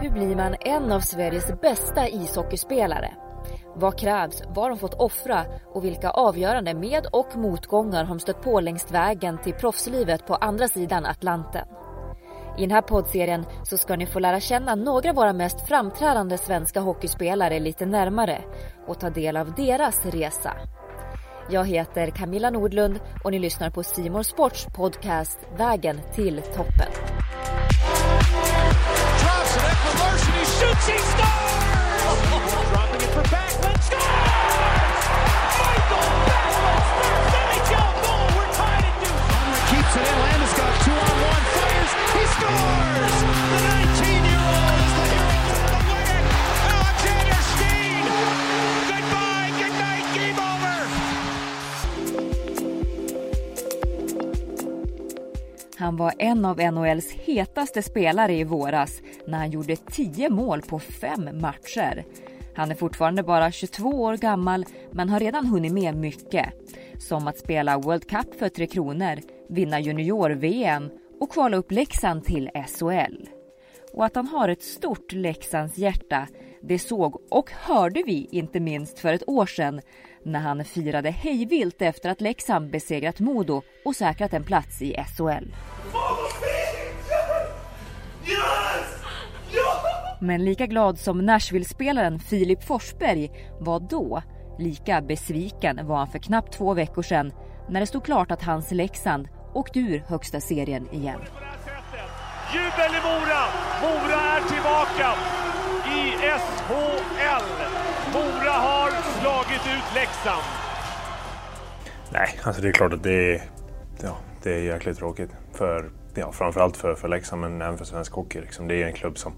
Hur blir man en av Sveriges bästa ishockeyspelare? Vad krävs, vad har de fått offra och vilka avgörande med och motgångar har de stött på längs vägen till proffslivet på andra sidan Atlanten? I den här poddserien så ska ni få lära känna några av våra mest framträdande svenska hockeyspelare lite närmare och ta del av deras resa. Jag heter Camilla Nordlund och ni lyssnar på Simor Sports podcast Vägen till toppen. Keeps it in. Landeskog, two on one, fires. He scores! The 19-year-old is var en av NHLs hetaste spelare i våras när han gjorde 10 mål på fem matcher. Han är fortfarande bara 22 år gammal men har redan hunnit med mycket. Som att spela World Cup för Tre Kronor, vinna junior-VM och kvala upp Leksand till SHL. Och att han har ett stort Leksands hjärta, det såg och hörde vi inte minst för ett år sedan när han firade hejvilt efter att Leksand besegrat Modo och säkrat en plats i SHL. Men lika glad som Nashville-spelaren Filip Forsberg var då, lika besviken var han för knappt två veckor sedan när det stod klart att hans Leksand åkte ur högsta serien igen. Jubel i Mora! Mora är tillbaka i SHL. Mora har slagit ut Leksand. Nej, alltså det är klart att det är, ja, det är jäkligt tråkigt. För, ja, framförallt för, för Leksand men även för svensk hockey. Liksom. Det är en klubb som,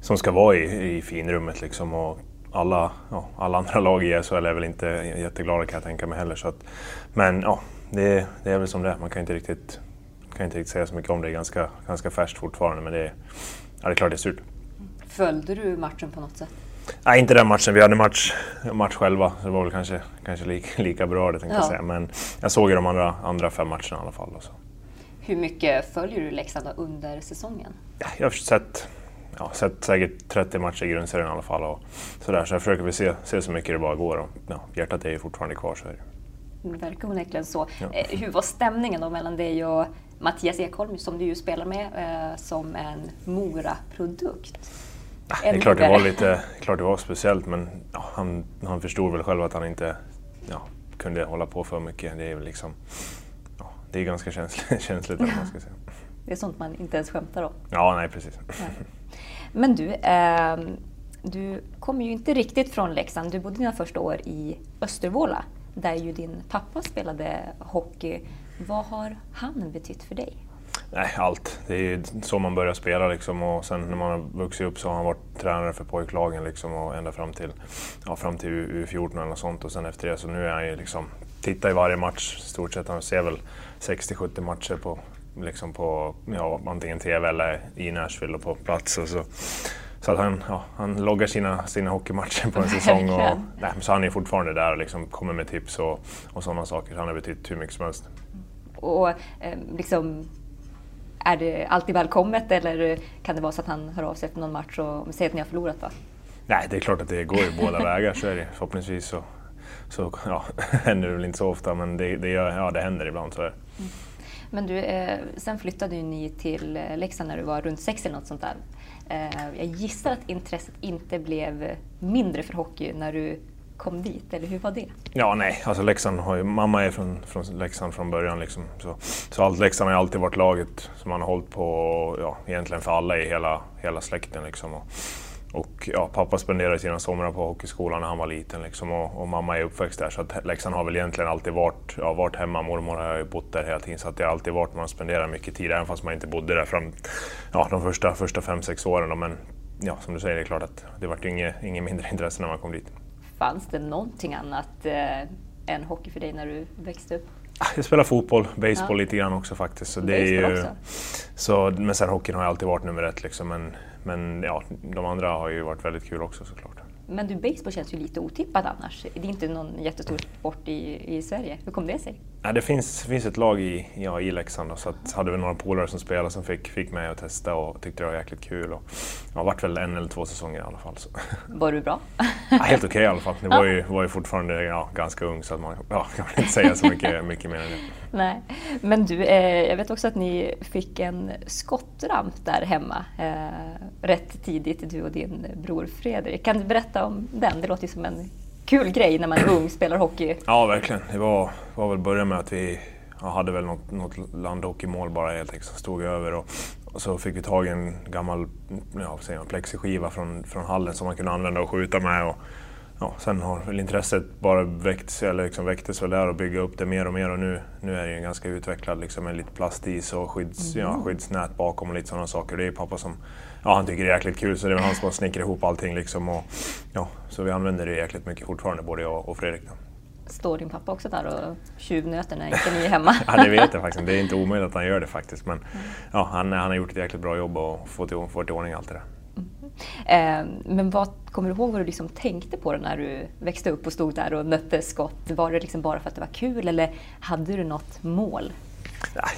som ska vara i, i finrummet. Liksom, och alla, ja, alla andra lag i SHL är väl inte jätteglada kan jag tänka mig heller. Så att, men ja, det, det är väl som det är. Man kan inte riktigt, kan inte riktigt säga så mycket om det. Det är ganska, ganska färskt fortfarande men det är, ja, det är klart det är surt. Följde du matchen på något sätt? Nej, inte den matchen. Vi hade match, match själva, så det var väl kanske, kanske lika, lika bra det tänkte Ja. jag säga. Men jag såg ju de andra, andra fem matcherna i alla fall. Och så. Hur mycket följer du Leksand då under säsongen? Ja, jag har sett, ja, sett säkert 30 matcher i grundserien i alla fall. Och sådär. Så jag försöker väl se, se så mycket det bara går. Och, ja, hjärtat är ju fortfarande kvar. Så är det. Det verkar onekligen så. Ja. Eh, Hur var stämningen då mellan dig och Mattias Ekholm som du ju spelar med eh, som en Mora-produkt? Det är klart det var lite klart det var speciellt men ja, han, han förstod väl själv att han inte ja, kunde hålla på för mycket. Det är väl liksom, ja, det är ganska känsligt, känsligt man ska säga. Det är sånt man inte ens skämtar om. Ja, nej precis. Men du, ehm, du kommer ju inte riktigt från Leksand. Du bodde dina första år i Östervåla där ju din pappa spelade hockey. Vad har han betytt för dig? Nej, allt. Det är ju så man börjar spela liksom. och sen när man har vuxit upp så har han varit tränare för pojklagen liksom, och ända fram till, ja, fram till U- U14 eller sånt och sen efter det så nu är han ju liksom, tittar i varje match i stort sett. Han ser väl 60-70 matcher på, liksom på ja, antingen TV eller i Nashville och på plats. Och så, så att han, ja, han loggar sina, sina hockeymatcher på en säsong. Och, nej, så han är fortfarande där och liksom kommer med tips och, och sådana saker. Så han har betytt hur mycket som helst. Och eh, liksom, är det alltid välkommet eller kan det vara så att han hör av sig efter någon match och säger att ni har förlorat? Va? Nej, det är klart att det går ju båda vägar, så är det. Förhoppningsvis så, så ja, händer det väl inte så ofta, men det, det, gör, ja, det händer ibland. Så är det. Men du, eh, sen flyttade ju ni till eh, Leksand när du var runt sex eller något sånt där. Eh, jag gissar att intresset inte blev mindre för hockey när du kom dit, eller hur var det? Ja, nej, alltså Leksand har ju, mamma är från, från Leksand från början. Liksom, så, så allt, Leksand har ju alltid varit laget som man har hållit på, ja, egentligen för alla i hela, hela släkten. Liksom, och, och ja, pappa spenderade sina somrar på hockeyskolan när han var liten liksom, och, och mamma är uppväxt där. Så att Leksand har väl egentligen alltid varit, ja, varit hemma. Mormor har ju bott där hela tiden så att det har alltid varit man spenderar mycket tid, även fast man inte bodde där fram, ja, de första, första fem, sex åren. då. Men ja, som du säger, det är klart att det vart ju inget, inget mindre intresse när man kom dit. Fanns det någonting annat eh, än hockey för dig när du växte upp? Jag spelar fotboll, baseball Ja. lite grann också faktiskt. Så det är ju, också? så, men sen hockeyn har alltid varit nummer ett liksom. Men, men ja, de andra har ju varit väldigt kul också såklart. Men du, baseball känns ju lite otippat annars. Det är inte någon jättestor sport i, i Sverige. Hur kom det sig? Ja, det finns, finns ett lag i, ja, i Leksand och så att, hade vi några polare som spelade som fick, fick mig att testa och tyckte det var jäkligt kul. Och, ja, varit väl en eller två säsonger i alla fall. Så. Var du bra? Ja, helt okej okay, i alla fall. Det var ju, var ju fortfarande ja, ganska ung så att man ja, kan inte säga så mycket, mycket mer än det. Nej, men du, eh, jag vet också att ni fick en skottramp där hemma eh, rätt tidigt, du och din bror Fredrik. Kan du berätta om den? Det låter ju som en kul grej när man är ung spelar hockey. Ja, verkligen. Det var, var väl början med att vi ja, hade väl något, något landhockeymål bara helt enkelt som stod över. Och, och, så fick vi tag i en gammal ja, säger man, plexiskiva från, från hallen som man kunde använda och skjuta med. Och, ja, sen har väl intresset bara väckts, eller liksom väcktes väl där och bygga upp det mer och mer och nu, nu är det ju ganska utvecklad liksom med lite plastis och skydds, mm. ja, skyddsnät bakom och lite sådana saker. Det är pappa som ja, han tycker det är jäkligt kul så det är han som har snickrat ihop allting. Liksom och, ja, så vi använder det jäkligt mycket fortfarande, både jag och Fredrik. Då. Står din pappa också där och tjuvnöter när inte ni är hemma? ja, det vet jag faktiskt. Det är inte omöjligt att han gör det faktiskt. Men mm. ja, han, han har gjort ett jäkligt bra jobb och fått, fått i ordning allt det där. Mm. Eh, men vad, kommer du ihåg vad du liksom tänkte på när du växte upp och stod där och nötte skott? Var det liksom bara för att det var kul eller hade du något mål?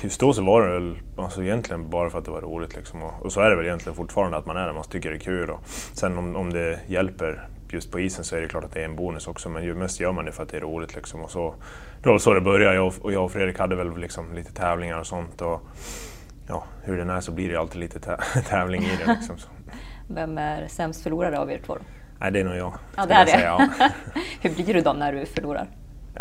Just då så var det väl alltså egentligen bara för att det var roligt. Liksom. Och, och, så är det väl egentligen fortfarande att man är där, man tycker det är kul. Och sen om, om det hjälper just på isen så är det klart att det är en bonus också, men ju mest gör man det för att det är roligt. Liksom. Och så, det var så det började, jag och, jag och Fredrik hade väl liksom lite tävlingar och sånt. Och, ja, hur den är så blir det alltid lite tävling i det. Liksom. Vem är sämst förlorare av er två? Nej, det är nog jag. Ja, det är det. Säga, ja. hur blir du då när du förlorar?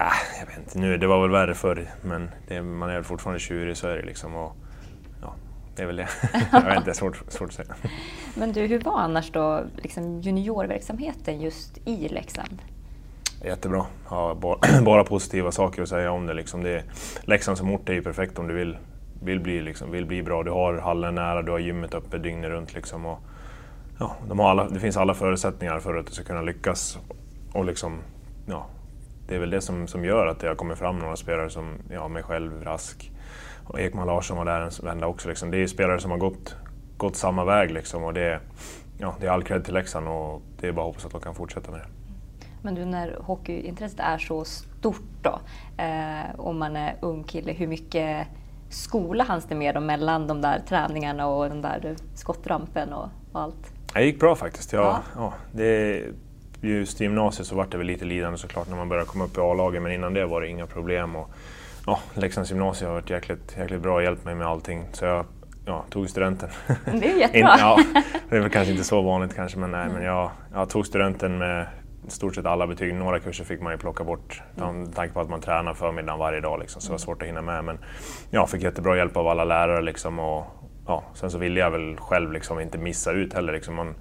Ah, jag vet inte, nu, det var väl värre förr, men det, man är väl fortfarande tjurig är det liksom. Och, ja, det är väl det. jag vet inte, svårt, svårt att säga. Men du, hur var annars då liksom juniorverksamheten just i Leksand? Jättebra. Ja, bara, bara positiva saker att säga om det. Liksom det Leksand som ort är ju perfekt om du vill, vill, bli, liksom, vill bli bra. Du har hallen nära, du har gymmet uppe dygnet runt. Liksom, och, ja, de har alla, det finns alla förutsättningar för att du ska kunna lyckas och liksom, ja, det är väl det som, som gör att det har kommit fram några spelare som ja, mig själv, Rask och Ekman Larsson var där en vända också. Liksom. Det är spelare som har gått, gått samma väg liksom, och det, ja, det är all cred till Leksand och det är bara att hoppas att de kan fortsätta med det. Men du, när hockeyintresset är så stort då, eh, om man är ung kille, hur mycket skola hanns det med mellan de där träningarna och den där skottrampen och, och allt? Det gick bra faktiskt. Jag, ja. ja det, just i gymnasiet så var det väl lite lidande såklart när man började komma upp i A-laget men innan det var det inga problem. Och, ja, Leksands gymnasium har varit jäkligt, jäkligt bra och hjälpt mig med allting. Så jag ja, tog studenten. Det är jättebra. ja, det är väl kanske inte så vanligt kanske men nej, men jag, jag tog studenten med stort sett alla betyg. Några kurser fick man ju plocka bort mm. med tanke på att man tränar förmiddagen varje dag liksom, så det var svårt att hinna med. Men jag fick jättebra hjälp av alla lärare liksom, och ja, sen så ville jag väl själv liksom inte missa ut heller. Liksom. Man,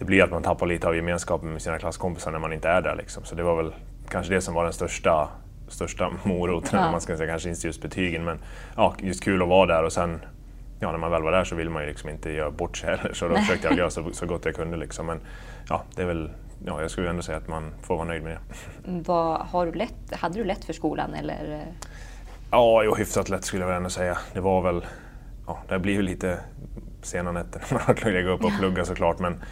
det blir att man tappar lite av gemenskapen med sina klasskompisar när man inte är där. Liksom. Så det var väl kanske det som var den största, största moroten, ja. man ska säga. kanske inte just betygen, men ja, just kul att vara där och sen ja, när man väl var där så vill man ju liksom inte göra bort sig heller, så då försökte jag göra så, så gott jag kunde. Liksom. Men ja, det är väl, ja, jag skulle ändå säga att man får vara nöjd med det. Vad, har du lätt, hade du lätt för skolan eller? Ja, jo, hyfsat lätt skulle jag väl ändå säga. Det var väl, ja, det blir ju lite sena nätter när man har lägga upp och plugga såklart, men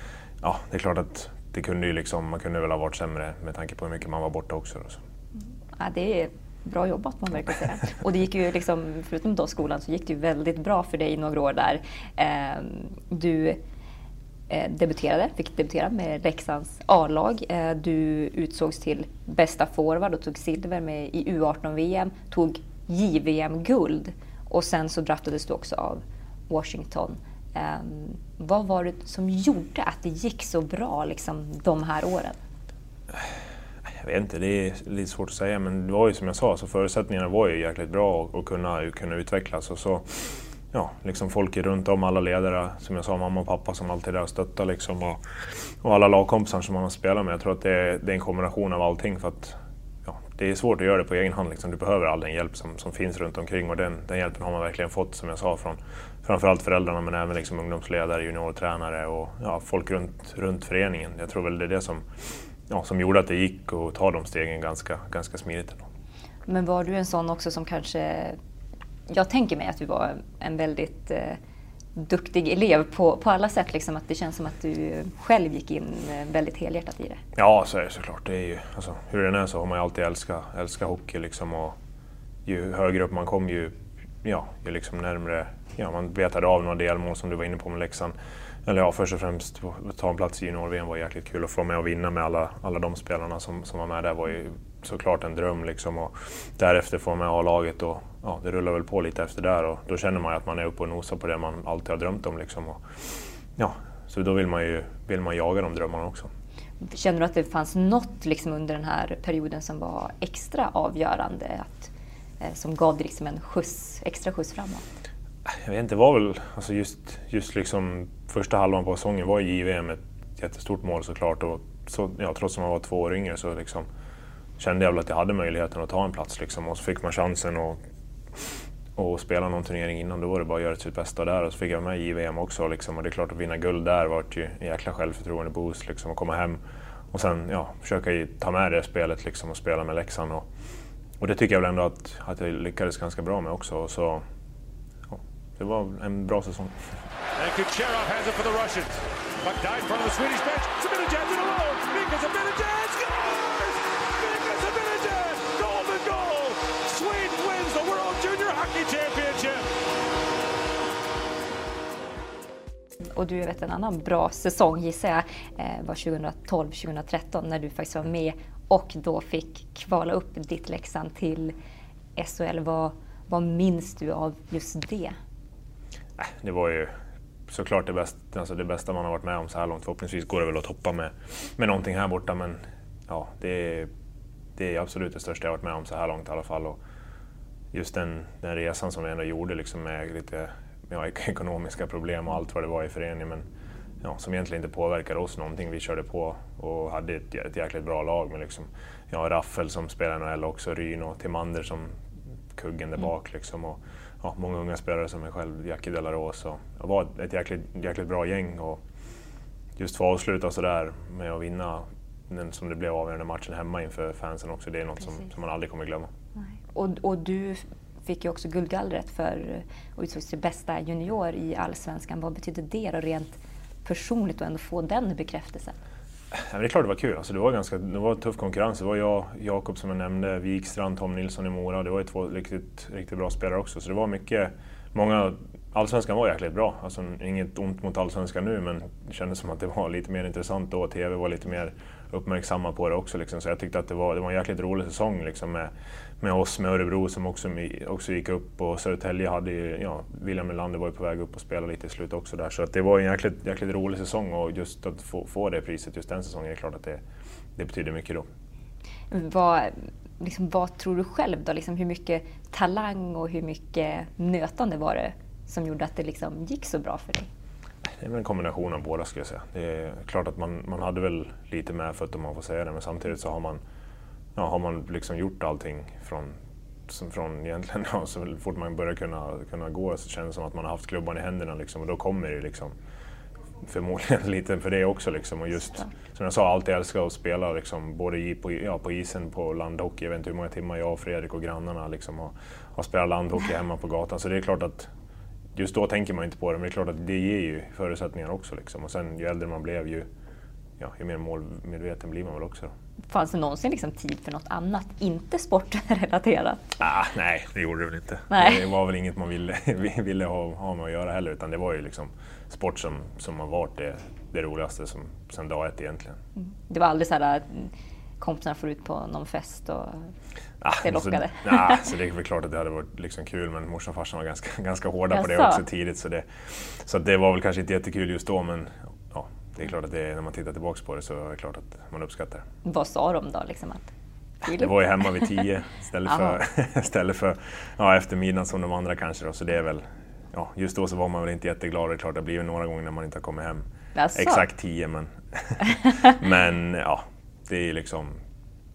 ja, det är klart att det kunde ju liksom, man kunde väl ha varit sämre med tanke på hur mycket man var borta också. Så. Ja, det är bra jobbat man verkligen säga. Och det gick ju liksom, förutom då skolan så gick det ju väldigt bra för dig i några år där. Ehm, du eh, debuterade, fick debutera med Leksands A-lag. Eh, du utsågs till bästa forward och tog silver med i U18-VM, tog JVM-guld och sen så draftades du också av Washington. Um, vad var det som gjorde att det gick så bra liksom, de här åren? Jag vet inte, det är lite svårt att säga men det var ju som jag sa, så förutsättningarna var ju jäkligt bra att kunna, kunna utvecklas. Och så, ja, liksom folk runt om, alla ledare, som jag sa, mamma och pappa som alltid är där och stöttar. Liksom, och, och alla lagkompisar som man har spelat med. Jag tror att det är, det är en kombination av allting. för att det är svårt att göra det på egen hand. Liksom. Du behöver all den hjälp som, som finns runt omkring och den, den hjälpen har man verkligen fått, som jag sa, från, framförallt föräldrarna men även liksom ungdomsledare, juniortränare och ja, folk runt, runt föreningen. Jag tror väl det är det som, ja, som gjorde att det gick att ta de stegen ganska, ganska smidigt. Men var du en sån också som kanske... Jag tänker mig att du var en väldigt eh, duktig elev på, på alla sätt. Liksom, att det känns som att du själv gick in eh, väldigt helhjärtat i det. Ja, så är det såklart. Det är ju, alltså, hur den är så har man ju alltid älskat, älskat hockey. Liksom, och ju högre upp man kom ju, ja, ju liksom närmre, ja man betade av några delmål som du var inne på med Leksand. Eller ja, först och främst ta en plats i junior-VM var jäkligt kul att få med och vinna med alla, alla de spelarna som, som var med där var ju såklart en dröm liksom. Och därefter få med A-laget och ja, det rullar väl på lite efter där och då känner man ju att man är uppe och nosar på det man alltid har drömt om liksom. Och, ja, så då vill man ju vill man jaga de drömmarna också. Känner du att det fanns något liksom under den här perioden som var extra avgörande? Att, eh, som gav dig liksom en skjuts, extra skjuts framåt? Jag vet inte, det var väl alltså just, just liksom första halvan på säsongen var JVM ett jättestort mål såklart. Och så, ja, trots att man var två år yngre så liksom, kände jag väl att jag hade möjligheten att ta en plats. Liksom. Och så fick man chansen att och spela någon turnering innan, då var det bara att göra sitt bästa där. Och så fick jag med JVM också liksom. och det är klart att vinna guld där var ju en jäkla självförtroende boost liksom. att komma hem och sen ja, försöka ta med det spelet liksom, och spela med Leksand. Och, och det tycker jag väl ändå att, att jag lyckades ganska bra med också. Så, ja, det var en bra säsong. And Och du vet en annan bra säsong gissar jag eh, var 2012-2013 när du faktiskt var med och då fick kvala upp ditt Leksand till SHL. Vad, vad minns du av just det? Äh, det var ju såklart det bästa, alltså det bästa man har varit med om så här långt. Förhoppningsvis går det väl att toppa med, med någonting här borta men ja, det är, det är absolut det största jag varit med om så här långt i alla fall. Och just den, den resan som vi ändå gjorde liksom med lite ja, ekonomiska problem och allt vad det var i föreningen men ja, som egentligen inte påverkade oss någonting. Vi körde på och hade ett, ett jäkligt bra lag med liksom, ja, Raffel som spelar NHL också, Ryn och Timander som kuggen där mm. bak. Liksom, och, ja, många unga spelare som mig själv, Jackie Delaros. Och det var ett jäkligt, jäkligt bra gäng. Och just få avsluta sådär med att vinna den som det blev avgörande matchen hemma inför fansen också, det är något som, som, man aldrig kommer glömma. Och, och du fick ju också guldgallret för och utsågs till bästa junior i Allsvenskan. Vad betyder det då rent personligt att ändå få den bekräftelsen? Ja, det är klart det var kul. Alltså det, var ganska, det var tuff konkurrens. Det var jag, Jakob som jag nämnde, Wikstrand, Tom Nilsson i Mora. Det var ju två riktigt, riktigt bra spelare också. Så det var mycket, många, allsvenskan var jäkligt bra. Alltså inget ont mot allsvenskan nu men det kändes som att det var lite mer intressant då. TV var lite mer uppmärksamma på det också. Liksom. Så jag tyckte att det var, det var en jäkligt rolig säsong liksom, med, med oss, med Örebro som också, också gick upp och Södertälje hade ju, ja, William Melander var ju på väg upp och spelade lite i slutet också där. Så att det var en jäkligt, jäkligt rolig säsong och just att få, få det priset just den säsongen, det är klart att det, det betyder mycket då. Vad, liksom, vad tror du själv då? Liksom, hur mycket talang och hur mycket nötande var det som gjorde att det liksom gick så bra för dig? Det är väl en kombination av båda skulle jag säga. Det är klart att man, man hade väl lite med för om man får säga det, men samtidigt så har man, ja, har man liksom gjort allting från, som från egentligen, ja, så fort man börjar kunna, kunna gå så känns det som att man har haft klubban i händerna liksom, och då kommer det liksom förmodligen lite för det också. Liksom. Och just, som jag sa, alltid älskar att spela liksom, både på, ja, på isen, på landhockey. Jag vet inte hur många timmar jag Fredrik och grannarna liksom, har, har spelat landhockey hemma på gatan. Så det är klart att just då tänker man inte på det, men det är klart att det ger ju förutsättningar också. Liksom. Och sen ju äldre man blev, ju, ja, ju mer målmedveten blir man väl också. Då. Fanns det någonsin liksom tid för något annat, inte sportrelaterat? Ah, nej, det gjorde det väl inte. Nej. Det var väl inget man ville, ville ha, ha med att göra heller, utan det var ju liksom sport som, som har varit det, det roligaste som, sen dag ett egentligen. Mm. Det var aldrig så här kompisarna får ut på någon fest och ah, det lockade? Så, nah, så det är väl klart att det hade varit liksom kul men morsan och farsan var ganska, ganska hårda jag på det också tidigt så det, så det var väl kanske inte jättekul just då men ja, det är klart att det, när man tittar tillbaka på det så är det klart att man uppskattar det. Vad sa de då? Liksom att det var ju hemma vid tio istället för, istället för ja, efter midnatt som de andra kanske. Då, så det är väl, ja, just då så var man väl inte jätteglad. Det är klart det blir några gånger när man inte har kommit hem Jaså. exakt tio. Men, men ja, det är liksom,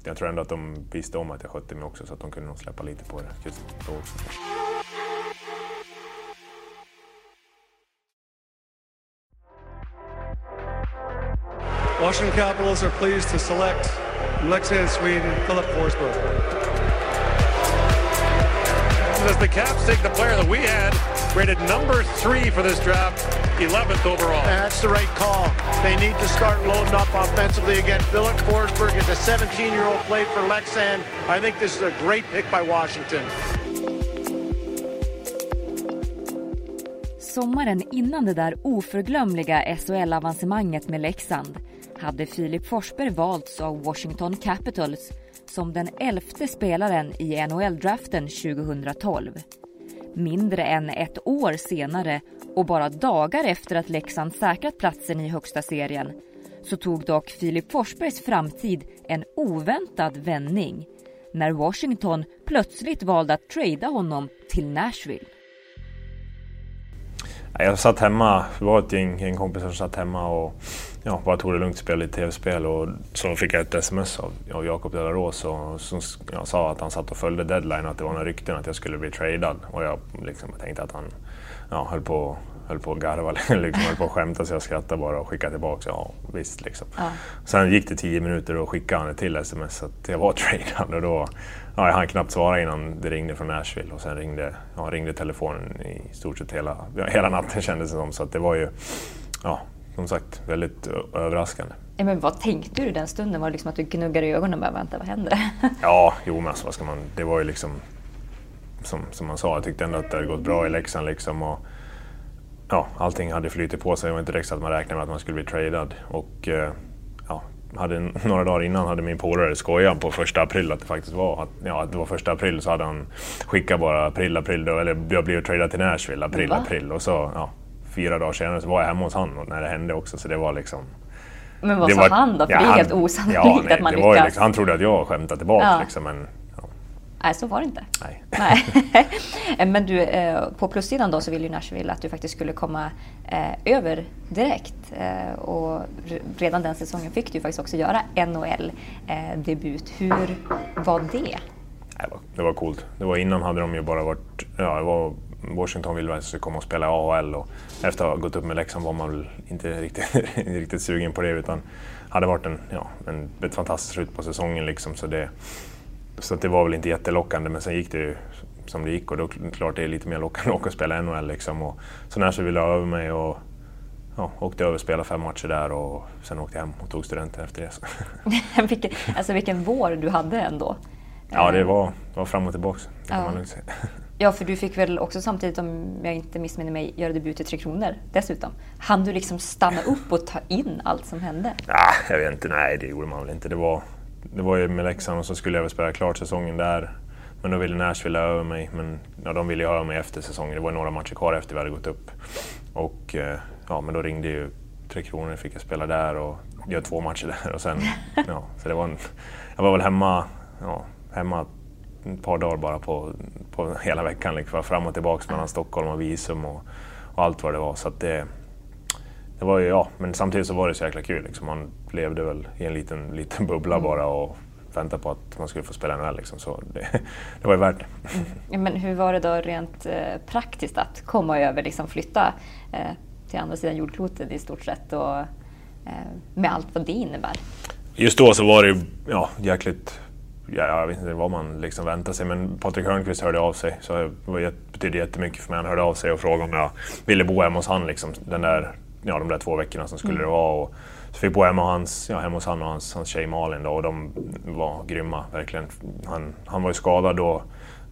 jag tror ändå att de visste om att jag skötte mig också så att de kunde nog släppa lite på det just då också. Washington Capitals are pleased to select from Leksand, Sweden, Philip Forsberg. As the Caps take the player that we had, rated number three for this draft, 11th overall. And that's the right call. They need to start loading up offensively again. Philip Forsberg is a 17-year-old play for Lexan. I think this is a great pick by Washington. Sommaren innan det där oförglömliga SHL-avancemanget med Leksand hade Filip Forsberg valts av Washington Capitals som den elfte spelaren i NHL-draften 2012. Mindre än ett år senare och bara dagar efter att Leksand säkrat platsen i högsta serien så tog dock Filip Forsbergs framtid en oväntad vändning när Washington plötsligt valde att trada honom till Nashville. Jag satt hemma, det var ett gäng, en kompisar som satt hemma och ja, bara tog det lugnt och spelade lite tv-spel. Och så fick jag ett sms av, av Jakob Delarås som ja, sa att han satt och följde deadline och att det var några rykten att jag skulle bli tradad. Och jag liksom tänkte att han ja, höll på höll på att garva, liksom, höll på att skämta så jag skrattade bara och skickade tillbaka. Ja, visst liksom. Ja. Sen gick det tio minuter och skickade han ett till sms att jag var tradad och då, ja, jag hann knappt svara innan det ringde från Nashville och sen ringde, ja, ringde telefonen i stort sett hela, hela natten kändes det som. Så att det var ju, ja, som sagt, väldigt överraskande. Ja, men vad tänkte du den stunden? Var det liksom att du gnuggade i ögonen och bara vänta, vad händer? ja, jo men alltså, vad ska man, det var ju liksom som, som man sa, jag tyckte ändå att det hade gått bra i Leksand liksom. Och, ja, allting hade flyttat på sig. Det var inte direkt så att man räknade med att man skulle bli tradad. Och, eh, ja, hade, några dagar innan hade min polare skojat på första april att det faktiskt var, att, ja, att det var första april så hade han skickat bara april, april, då, eller jag blev tradad till Nashville, april, Va? april. Och så ja, fyra dagar senare så var jag hemma hos honom när det hände också. Så det var liksom... Men vad sa han då? För ja, det är helt osannolikt ja, nej, att man lyckas. Liksom, han trodde att jag skämtade tillbaka ja. liksom, men Nej, så var det inte. Nej. Nej. Men du, eh, på plussidan då så vill ju Nashville att du faktiskt skulle komma eh, över direkt. Eh, och redan den säsongen fick du faktiskt också göra NHL-debut. Hur var det? Det var coolt. Det var innan hade de ju bara varit, ja, det var Washington ville att komma och spela AHL och efter att ha gått upp med Leksand var man väl inte riktigt, riktigt sugen på det utan hade varit en, ja, en, ett fantastiskt slut på säsongen liksom så det så det var väl inte jättelockande, men sen gick det ju som det gick och då klart det är lite mer lockande att åka och spela NHL. Liksom. Och, så när så ville jag över mig och ja, åkte över och spelade fem matcher där och sen åkte jag hem och tog studenten efter det. vilken, alltså vilken vår du hade ändå. Ja, det var, det var fram och tillbaka. Ja. Ja, för du fick väl också samtidigt, om jag inte missminner mig, göra debut i Tre Kronor dessutom. Han du liksom stanna upp och ta in allt som hände? Ja, jag vet inte, nej det gjorde man väl inte. Det var, det var ju med Leksand och så skulle jag väl spela klart säsongen där. Men då ville Nashville ha över mig, men ja, de ville ju ha över mig efter säsongen. Det var några matcher kvar efter vi hade gått upp. Och eh, ja, men då ringde ju Tre Kronor, fick jag spela där och göra två matcher där. Och sen, ja, så det var en, jag var väl hemma, ja, hemma ett par dagar bara på, på hela veckan. Liksom, fram och tillbaka mellan Stockholm och visum och, och allt vad det var. Så det, det var ju, ja, men samtidigt så var det så jäkla kul. Liksom. Man levde väl i en liten, liten bubbla mm. bara och väntade på att man skulle få spela NHL. Liksom. Så det, det var ju värt det. Mm. Men hur var det då rent eh, praktiskt att komma över, liksom flytta eh, till andra sidan jordklotet i stort sett och eh, med allt vad det innebär? Just då så var det ja, jäkligt Ja, jag vet inte vad man liksom väntade sig, men Patrik Hörnqvist hörde av sig. Så det betydde jättemycket för mig. Han hörde av sig och frågade om jag ville bo hemma hos honom liksom, den där ja, de där två veckorna som skulle mm. det vara. Och så fick jag bo hemma, hans, ja, hemma hos han och hans, hans tjej Malin då, och de var grymma verkligen. Han, han var ju skadad då,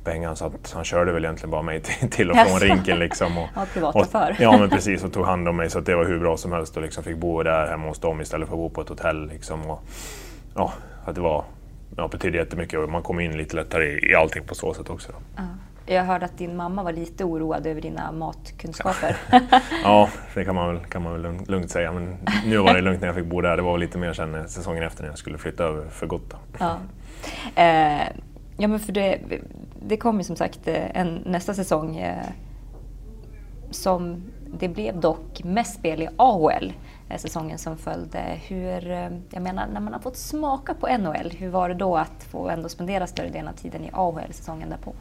Bengan, så att han körde väl egentligen bara mig till, till och från rinken. Liksom, och, ja, privatchaufför. Ja, men precis, och tog hand om mig så att det var hur bra som helst och liksom fick bo där hemma hos dem istället för att bo på ett hotell. Liksom, och, ja, att det var, ja, betydde jättemycket och man kom in lite lättare i, i allting på så sätt också. Då. Ja. Jag hörde att din mamma var lite oroad över dina matkunskaper. ja, det kan man väl, kan man väl lugnt säga. Men nu var det lugnt när jag fick bo där. Det var lite mer sen säsongen efter när jag skulle flytta över för gott. Ja. Eh, ja, men för det, det kom ju som sagt eh, en, nästa säsong eh, som det blev dock mest spel i AHL eh, säsongen som följde. Hur, eh, jag menar, när man har fått smaka på NHL, hur var det då att få ändå spendera större delen av tiden i AHL säsongen därpå?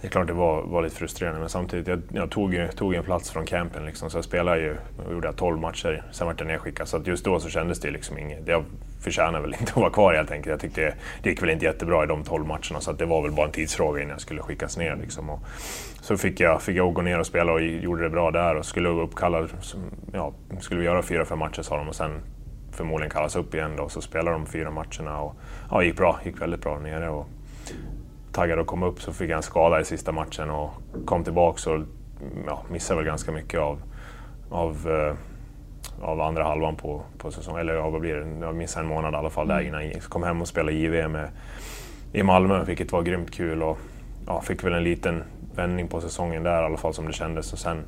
Det är klart det var, var lite frustrerande men samtidigt, jag, jag tog, ju, tog en plats från campen liksom, så jag spelade ju, jag gjorde 12 matcher, sen vart jag nedskickad. Så att just då så kändes det liksom inget, jag förtjänar väl inte att vara kvar helt enkelt. Jag tyckte det gick väl inte jättebra i de 12 matcherna så att det var väl bara en tidsfråga innan jag skulle skickas ner. Liksom. Och så fick jag, fick jag gå ner och spela och gjorde det bra där och skulle uppkalla, ja, skulle vi göra fyra, fem matcher sa de och sen förmodligen kallas upp igen då, så spelade de fyra matcherna och ja, gick bra, gick väldigt bra nere. Och, taggad att komma upp så fick jag en skada i sista matchen och kom tillbaka och ja, missade väl ganska mycket av, av, eh, av andra halvan på, på säsongen. Eller ja, vad blir det? Jag missade en månad i alla fall där innan. Jag kom hem och spelade JVM med, i Malmö, vilket var grymt kul. Och, ja, fick väl en liten vändning på säsongen där i alla fall som det kändes. Och sen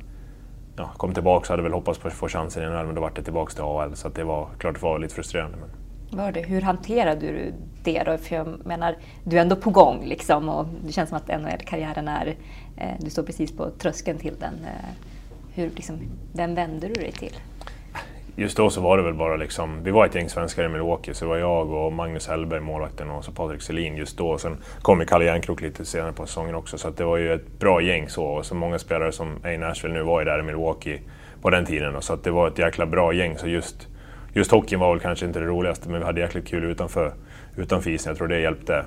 ja, kom tillbaka och hade väl hoppats på att få chansen i NHL men då var det tillbaka till AL. Så det var klart det var lite frustrerande. Men... Var det. Hur hanterade du det då? För jag menar, du är ändå på gång liksom och det känns som att NHL-karriären är, eh, du står precis på tröskeln till den. Eh, hur, liksom, vem vände du dig till? Just då så var det väl bara liksom, vi var ett gäng svenskar i Milwaukee, så det var jag och Magnus Hellberg, målvakten, och så Patrik Selin just då. Sen kom ju Kalle Järnkrok lite senare på säsongen också, så det var ju ett bra gäng så. Och så många spelare som är i Nashville nu var ju där i Milwaukee på den tiden. Och så att det var ett jäkla bra gäng, så just, just hockeyn var väl kanske inte det roligaste, men vi hade jäkligt kul utanför, utanför isen. Jag tror det hjälpte,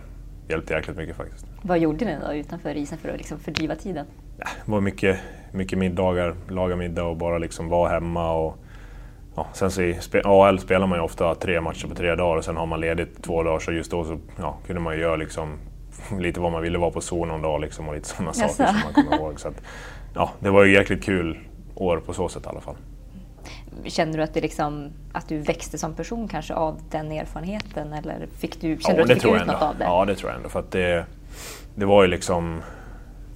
hjälpte jäkligt mycket faktiskt. Vad gjorde ni då utanför isen för att liksom fördriva tiden? Det var mycket, mycket middagar, laga middag och bara liksom vara hemma. Och, ja, sen så i AL spelar man ju ofta tre matcher på tre dagar och sen har man ledigt två dagar så just då så ja, kunde man ju göra liksom, lite vad man ville vara på zon någon dag liksom, och lite sådana saker som man kommer ihåg. Så att, ja, det var ju jäkligt kul år på så sätt i alla fall. Känner du att, det liksom, att du växte som person kanske av den erfarenheten eller fick du, kände ja, du att du fick ut något av det? Ja, det tror jag ändå. För att det, det var ju liksom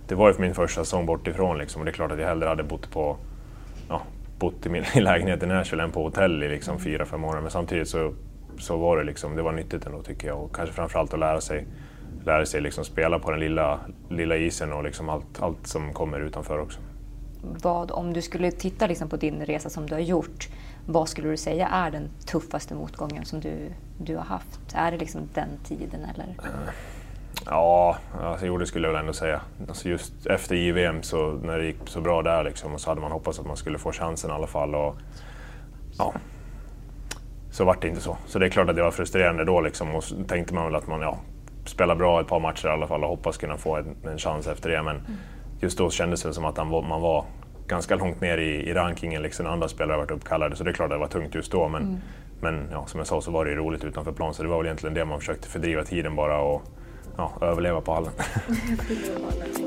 det var ju min första säsong bortifrån liksom, och det är klart att jag hellre hade bott på ja, bott i min lägenhet i Nashville än på hotell i liksom fyra, fem månader. Men samtidigt så, så var det liksom, det var nyttigt ändå tycker jag och kanske framförallt att lära sig, lära sig liksom spela på den lilla, lilla isen och liksom allt, allt som kommer utanför också. Vad, om du skulle titta liksom på din resa som du har gjort, vad skulle du säga är den tuffaste motgången som du, du har haft? Är det liksom den tiden eller? Ja, alltså, jo, det skulle jag väl ändå säga. Alltså just efter JVM, så, när det gick så bra där, liksom, så hade man hoppats att man skulle få chansen i alla fall. Och, ja, så vart det inte så. Så det är klart att det var frustrerande då. Liksom, och tänkte man väl att man ja, spelar bra ett par matcher i alla fall och hoppas kunna få en, en chans efter det. Men just då kändes det som att man var ganska långt ner i, i rankingen. Liksom, andra spelare varit uppkallade, så det är klart att det var tungt just då. Men, mm. men ja, som jag sa så var det ju roligt utanför plan, så det var väl egentligen det man försökte fördriva tiden bara. Och, ja, överleva på hallen.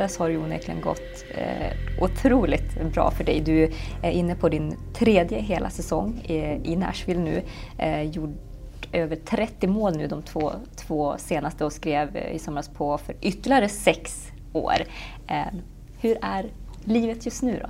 dess har det onekligen gått eh, otroligt bra för dig. Du är inne på din tredje hela säsong i, i Nashville nu. Eh, gjort över 30 mål nu de två, två senaste och skrev eh, i somras på för ytterligare sex år. Eh, hur är livet just nu då?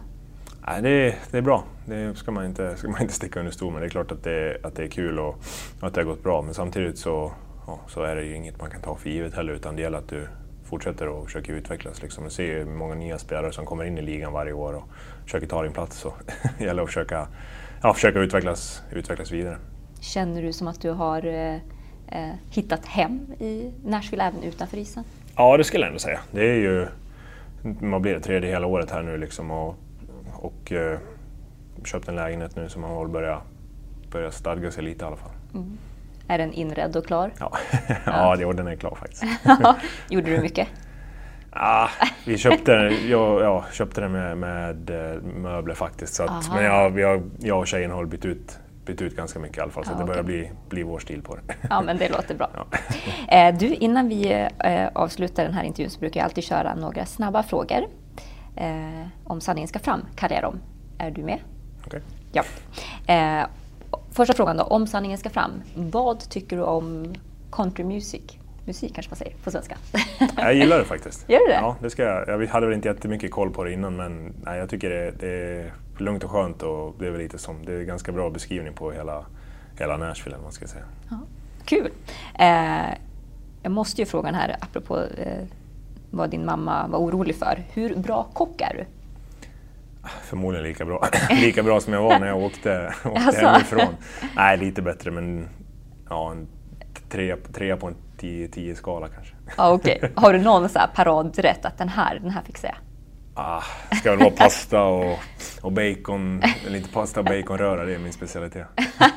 Nej, det, är, det är bra. Det ska man inte, ska man inte sticka under stol med. Det är klart att det, att det är kul och, och att det har gått bra. Men samtidigt så, ja, så är det ju inget man kan ta för givet heller. Utan det gäller att du fortsätter och försöker utvecklas. Liksom. Jag ser många nya spelare som kommer in i ligan varje år och försöker ta din plats. Det gäller att försöka, ja, försöka utvecklas, utvecklas vidare. Känner du som att du har eh, hittat hem i Nashville även utanför isen? Ja, det skulle jag ändå säga. Det är ju, man blir det tredje hela året här nu liksom och, och eh, köpt en lägenhet nu så man väl börja, börja stadga sig lite i alla fall. Mm. Är den inredd och klar? Ja, ja. ja den är klar faktiskt. Gjorde du mycket? Ah, vi köpte, jag, ja, köpte den med, med eh, möbler faktiskt. Så att, men jag, jag, jag och tjejen har bytt ut, bytt ut ganska mycket i alla fall. Så ah, det börjar okay. bli, bli vår stil på det. Ja, men det låter bra. Ja. Eh, du, innan vi eh, avslutar den här intervjun så brukar jag alltid köra några snabba frågor. Om sanningen ska fram, kallar jag dem. Är du med? Okej. Okay. Ja. Första frågan då, om sanningen ska fram. Vad tycker du om country music? Musik kanske man säger på svenska. Jag gillar det faktiskt. Gör du det? Ja, det ska jag. Jag hade väl inte jättemycket koll på det innan men nej, jag tycker det, det är lugnt och skönt och det är väl lite som, det är ganska bra beskrivning på hela, hela Nashville man ska säga. Ja, kul! Eh, jag måste ju fråga den här apropå eh, vad din mamma var orolig för. Hur bra kock är du? Förmodligen lika bra, lika bra som jag var när jag åkte, åkte alltså. hemifrån. Nej, lite bättre men ja, en trea, trea på en 10-10-skala kanske. Ja, okay. Har du någon så här paradrätt att den här, den här fixar jag? Ah, ska väl vara pasta och, och bacon, eller inte pasta och baconröra, det är min specialitet.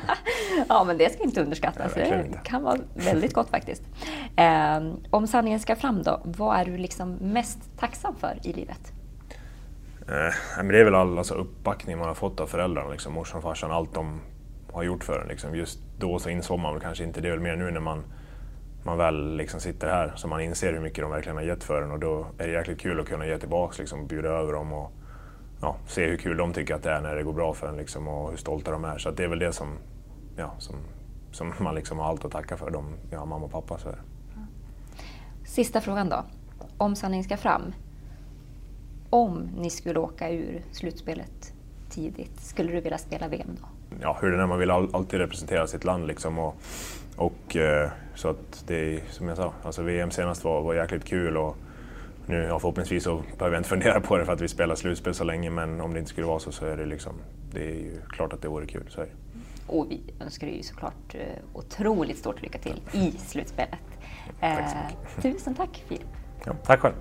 ja, men det ska inte underskattas. Det inte. kan vara väldigt gott faktiskt. Eh, om sanningen ska fram då, vad är du liksom mest tacksam för i livet? Eh, men det är väl all alltså, uppbackning man har fått av föräldrarna, liksom, morsan, farsan, allt de har gjort för en. Liksom. Just då så insåg man väl kanske inte, det är väl mer nu när man, man väl liksom sitter här så man inser hur mycket de verkligen har gett för en och då är det jäkligt kul att kunna ge tillbaka, liksom, bjuda över dem och ja, se hur kul de tycker att det är när det går bra för en liksom, och hur stolta de är. Så att det är väl det som, ja, som, som man liksom har allt att tacka för, de, ja, mamma och pappa. Så. Sista frågan då. Om sanningen ska fram. Om ni skulle åka ur slutspelet tidigt, skulle du vilja spela VM då? ja, hur det är, man vill all, alltid representera sitt land liksom. Och, och eh, så att det som jag sa, alltså VM senast var, var jäkligt kul och nu ja, förhoppningsvis så behöver jag inte fundera på det för att vi spelar slutspel så länge men om det inte skulle vara så så är det liksom, det är ju klart att det vore kul. Så är det. Och vi önskar dig ju såklart eh, otroligt stort lycka till i slutspelet. Tack så Eh, tusen tack Filip. Ja, tack själv!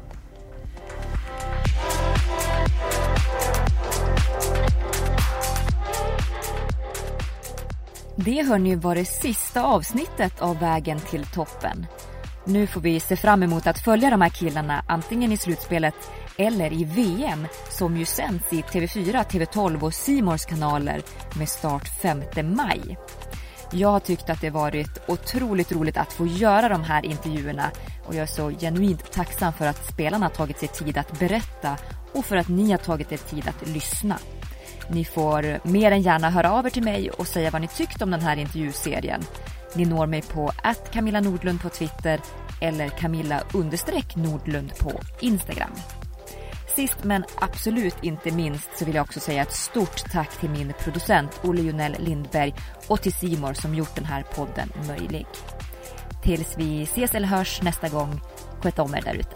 Det hörni var det sista avsnittet av Vägen till toppen. Nu får vi se fram emot att följa de här killarna antingen i slutspelet eller i VM som ju sänds i TV4, TV12 och Simors kanaler med start 5 maj. Jag har tyckt att det varit otroligt roligt att få göra de här intervjuerna och jag är så genuint tacksam för att spelarna har tagit sig tid att berätta och för att ni har tagit er tid att lyssna. Ni får mer än gärna höra av er till mig och säga vad ni tyckt om den här intervjuserien. Ni når mig på att Camilla Nordlund på Twitter eller Camilla understreck Nordlund på Instagram. Sist men absolut inte minst så vill jag också säga ett stort tack till min producent Olle Jonell Lindberg och till Simor som gjort den här podden möjlig. Tills vi ses eller hörs nästa gång, sköt om er därute.